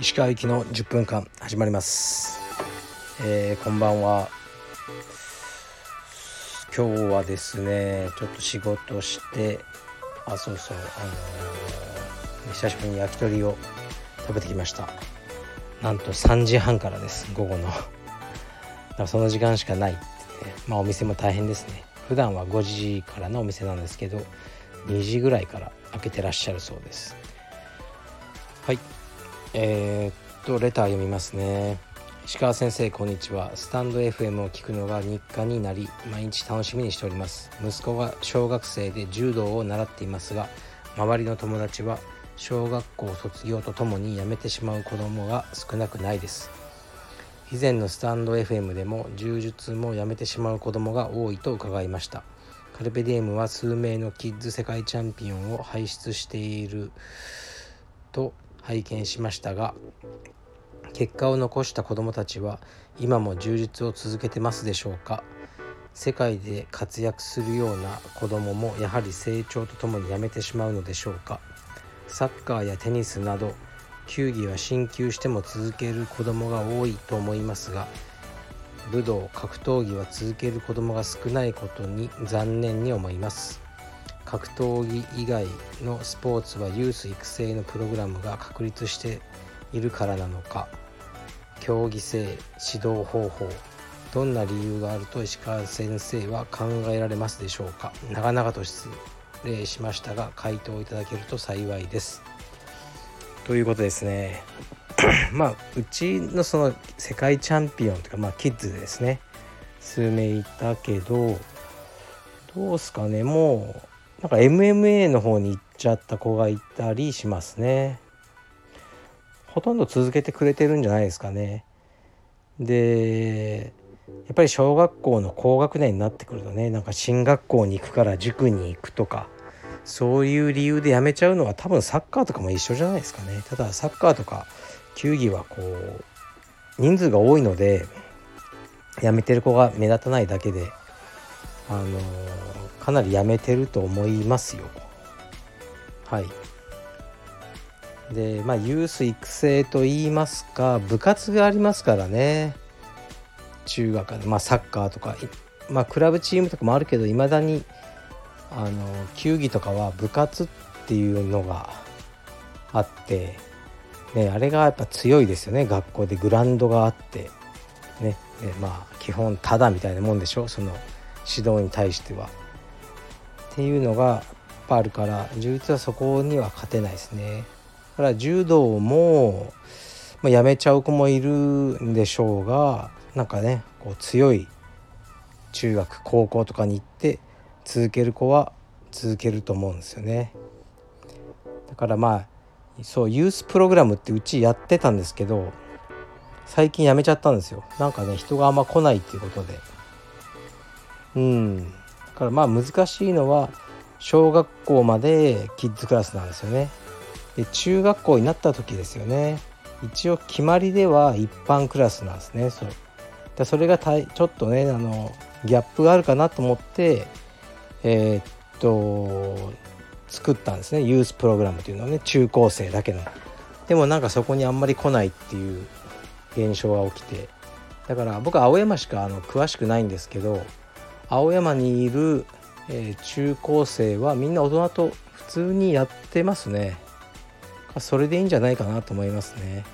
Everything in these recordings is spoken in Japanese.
石川行きの10分間始まります、えー、こんばんは。今日はですねちょっと仕事してあそうそうあのー、久しぶりに焼き鳥を食べてきました。なんと3時半からです午後の。その時間しかない。ってねまあお店も大変ですね。普段は5時からのお店なんですけど2時ぐらいから開けてらっしゃるそうです。はい。えー、っとレター読みますね。石川先生こんにちは。スタンド FM を聞くのが日課になり毎日楽しみにしております。息子が小学生で柔道を習っていますが周りの友達は小学校卒業とともに辞めてしまう子供が少なくないです。以前のスタンド FM でも柔術も辞めてしまう子供が多いと伺いました。カルペディエムは数名のキッズ世界チャンピオンを輩出していると拝見しましたが結果を残した子どもたちは今も充実を続けてますでしょうか。世界で活躍するような子どももやはり成長とともにやめてしまうのでしょうか。サッカーやテニスなど球技は進級しても続ける子どもが多いと思いますが武道格闘技は続ける子どもが少ないことに残念に思います。格闘技以外のスポーツはユース育成のプログラムが確立しているからなのか競技性指導方法どんな理由があると石川先生は考えられますでしょうか。長々と失礼しましたが回答いただけると幸いです。ということですね。まあうちのその世界チャンピオンというかまあキッズですね。数名いたけどどうすかね。もうなんか MMA の方に行っちゃった子がいたりしますね。ほとんど続けてくれてるんじゃないですかね。でやっぱり小学校の高学年になってくるとねなんか進学校に行くから塾に行くとかそういう理由でやめちゃうのは多分サッカーとかも一緒じゃないですかね。ただサッカーとか球技はこう人数が多いのでやめてる子が目立たないだけであのかなりやめてると思いますよ。はい。でまあユース育成といいますか部活がありますからね。中学でまあサッカーとかまあクラブチームとかもあるけどいまだにあの球技とかは部活っていうのがあって、ね、あれがやっぱ強いですよね学校でグラウンドがあってねまあ基本ただみたいなもんでしょ？その指導に対しては。っていうのがやっぱあるから柔術はそこには勝てないですね。だから柔道も、まあ、やめちゃう子もいるんでしょうがなんかねこう強い中学高校とかに行って続ける子は続けると思うんですよね。だからまあそうユースプログラムってうちやってたんですけど最近やめちゃったんですよ。なんかね人があんま来ないっていうことで。うん。だからまあ難しいのは小学校までキッズクラスなんですよね。で中学校になった時ですよね。一応決まりでは一般クラスなんですね。それそれがたいちょっとねあのギャップがあるかなと思ってえー、っと作ったんですね。ユースプログラムというのはね。中高生だけの。でもなんかそこにあんまり来ないっていう現象が起きて。だから僕青山しかあの詳しくないんですけど青山にいる、えー、中高生はみんな大人と普通にやってますね。それでいいんじゃないかなと思いますね。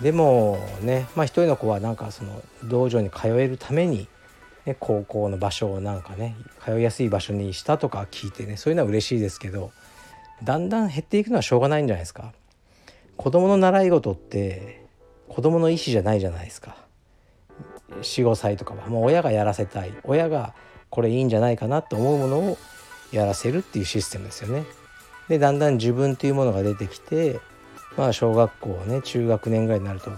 でもねまあ一人の子はなんかその道場に通えるためにね、高校の場所をなんかね通いやすい場所にしたとか聞いてねそういうのは嬉しいですけどだんだん減っていくのはしょうがないんじゃないですか。子供の習い事って子供の意思じゃないじゃないですか。45歳とかはもう親がやらせたい親がこれいいんじゃないかなと思うものをやらせるっていうシステムですよね。でだんだん自分というものが出てきてまあ小学校ね中学年ぐらいになると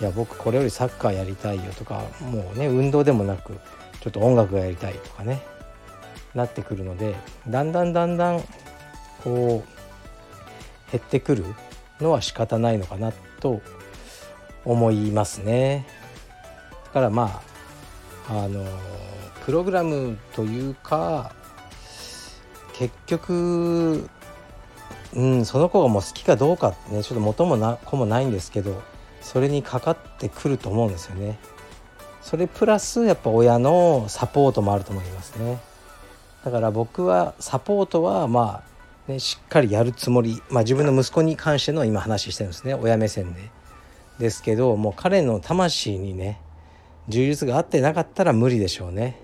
いや僕これよりサッカーやりたいよとかもうね運動でもなくちょっと音楽がやりたいとかねなってくるのでだんだんだんだんこう減ってくるのは仕方ないのかなと思いますね。だからまああのプログラムというか結局うんその子がもう好きかどうかってねちょっと元もな子もないんですけどそれにかかってくると思うんですよね。それプラスやっぱ親のサポートもあると思いますね。だから僕はサポートはまあ、ね、しっかりやるつもり、まあ、自分の息子に関しての今話してるんですね親目線で。ですけどもう彼の魂にね充実が合ってなかったら無理でしょうね。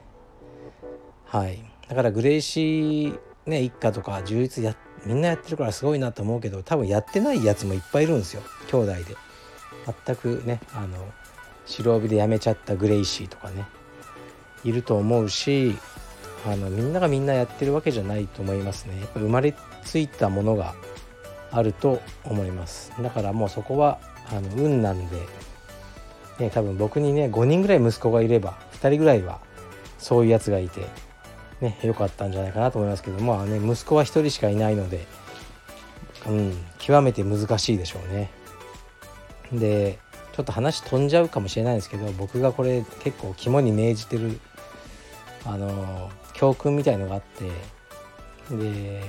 はいだからグレイシー、ね、一家とか充実やみんなやってるからすごいなと思うけど多分やってないやつもいっぱいいるんですよ兄弟で。全くねあの白帯で辞めちゃったグレイシーとかねいると思うしあのみんながみんなやってるわけじゃないと思いますね。やっぱ生まれついたものがあると思います。だからもうそこはあの運なんで、ね、多分僕にね5人ぐらい息子がいれば2人ぐらいはそういうやつがいてね良かったんじゃないかなと思いますけどまあね息子は1人しかいないのでうん極めて難しいでしょうね。でちょっと話飛んじゃうかもしれないですけど僕がこれ結構肝に銘じてるあの教訓みたいのがあってで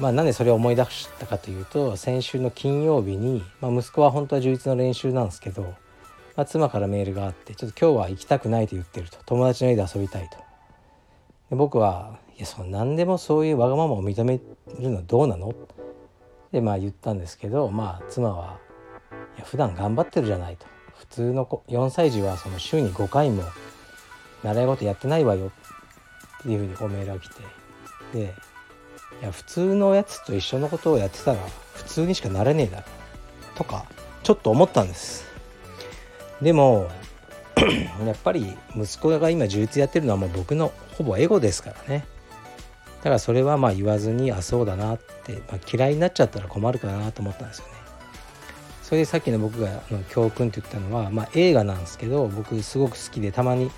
まあなんでそれを思い出したかというと先週の金曜日に、まあ、息子は本当は充実の練習なんですけど、まあ、妻からメールがあってちょっと今日は行きたくないと言ってると。友達の家で遊びたいと。で僕はいやその何でもそういうわがままを認めるのはどうなの？でまあ言ったんですけどまあ妻はや普段頑張ってるじゃないと。普通の子4歳児はその週に5回も習い事やってないわよっていうふうにこうメールが来て。でいや普通のやつと一緒のことをやってたら普通にしかなれねえだろ。とかちょっと思ったんです。でも やっぱり息子が今充実やってるのはもう僕のほぼエゴですからね。だからそれはまあ言わずにあそうだなって、まあ、嫌いになっちゃったら困るかなと思ったんですよね。それでさっきの僕がの教訓って言ったのは、まあ、映画なんですけど僕すごく好きでたまに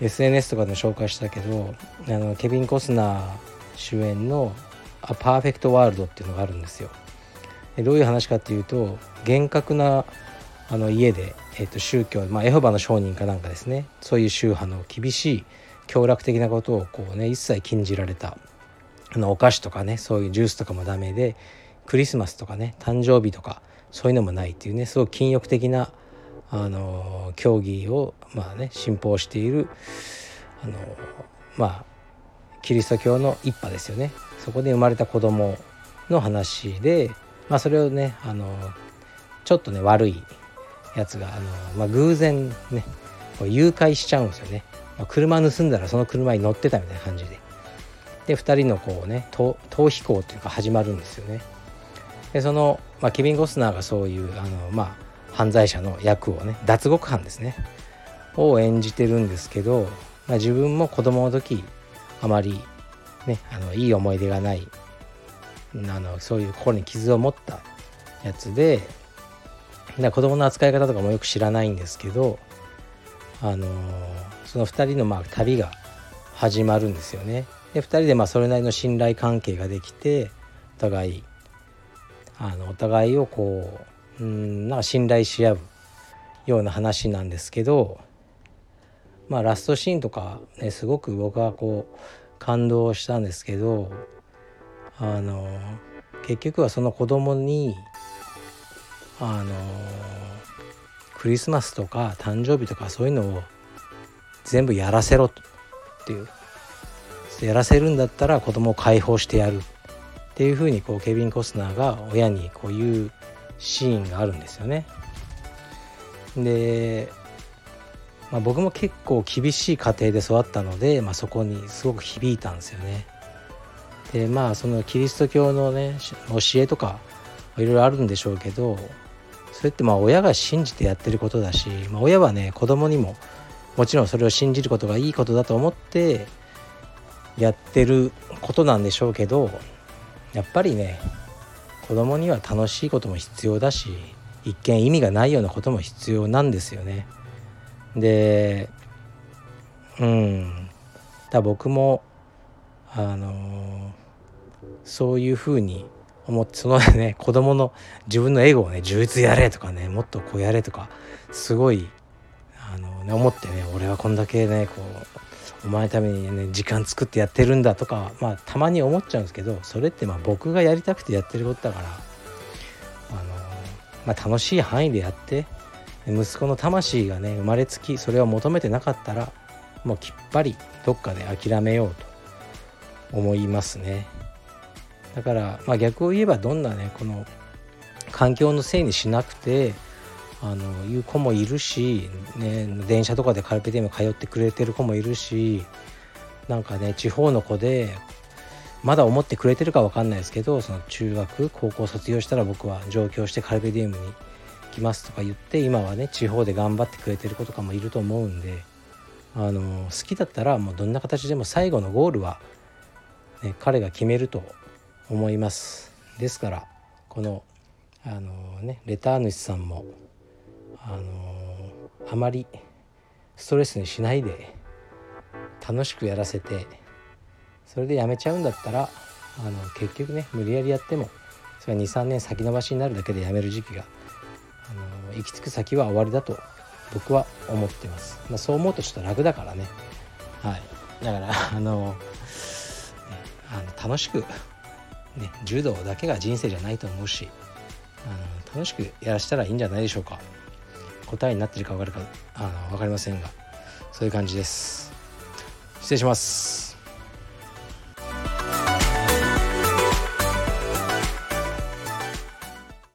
SNS とかでも紹介したけどあのケビン・コスナー主演の「A Perfect World」っていうのがあるんですよ。どういう話かっていうと厳格なあの家で、えー、と宗教、まあ、エホバの商人かなんかですねそういう宗派の厳しい凶楽的なことをこうね一切禁じられたあのお菓子とかねそういうジュースとかもダメでクリスマスとかね誕生日とかそういうのもないっていうねすごく禁欲的なあの競技をまあね信奉しているあのまあキリスト教の一派ですよね。そこで生まれた子供の話で、まあ、それをねあのちょっとね悪いやつがあの、まあ、偶然ね誘拐しちゃうんですよね、まあ、車盗んだらその車に乗ってたみたいな感じで。で2人のこうね逃避行というか始まるんですよね。でその、まあ、ケビン・ゴスナーがそういうあの、まあ、犯罪者の役をね脱獄犯ですねを演じてるんですけど、まあ、自分も子供の時あまり、ね、あのいい思い出がないあのそういう心に傷を持ったやつでだ子供の扱い方とかもよく知らないんですけどあのその2人のまあ旅が始まるんですよね。で2人でまあそれなりの信頼関係ができてお互いあのお互いをこううんなんか信頼し合うような話なんですけどまあラストシーンとかねすごく僕はこう感動したんですけどあの結局はその子供にあのクリスマスとか誕生日とかそういうのを全部やらせろっていう。やらせるんだったら子供を解放してやる。っていうふうにこうケビン・コスナーが親にこう言うシーンがあるんですよね。で、まあ、僕も結構厳しい家庭で育ったので、まあ、そこにすごく響いたんですよね。でまあそのキリスト教のね教えとかいろいろあるんでしょうけどそれってまあ親が信じてやってることだし、まあ、親はね子供にももちろんそれを信じることがいいことだと思ってやってることなんでしょうけどやっぱりね子供には楽しいことも必要だし一見意味がないようなことも必要なんですよね。でうんだ僕もあの、そういうふうに思ってそのね 子供の自分のエゴをね充実やれとかねもっとこうやれとかすごいあの、ね、思ってね俺はこんだけねこうお前のためにね時間作ってやってるんだとかまあたまに思っちゃうんですけどそれってまあ僕がやりたくてやってることだからあの、まあ、楽しい範囲でやって息子の魂がね生まれつきそれを求めてなかったらもうきっぱりどっかで諦めようと思いますね。だからまあ逆を言えばどんなねこの環境のせいにしなくてあのいう子もいるし、ね、電車とかでカルペディウム通ってくれてる子もいるしなんかね地方の子でまだ思ってくれてるか分かんないですけどその中学高校卒業したら僕は上京してカルペディウムに来ますとか言って今はね地方で頑張ってくれてる子とかもいると思うんであの好きだったらもうどんな形でも最後のゴールは、ね、彼が決めると思います。ですからこのあのねレター主さんもあのあまりストレスにしないで楽しくやらせてそれでやめちゃうんだったらあの結局ね無理やりやってもそれは23年先延ばしになるだけでやめる時期があの行き着く先は終わりだと僕は思ってます、まあ、そう思うとちょっと楽だからね。はい。だからあのあの楽しく、ね、柔道だけが人生じゃないと思うしあの楽しくやらせたらいいんじゃないでしょうか。答えになってるか分かるかあの分かりませんがそういう感じです。失礼します。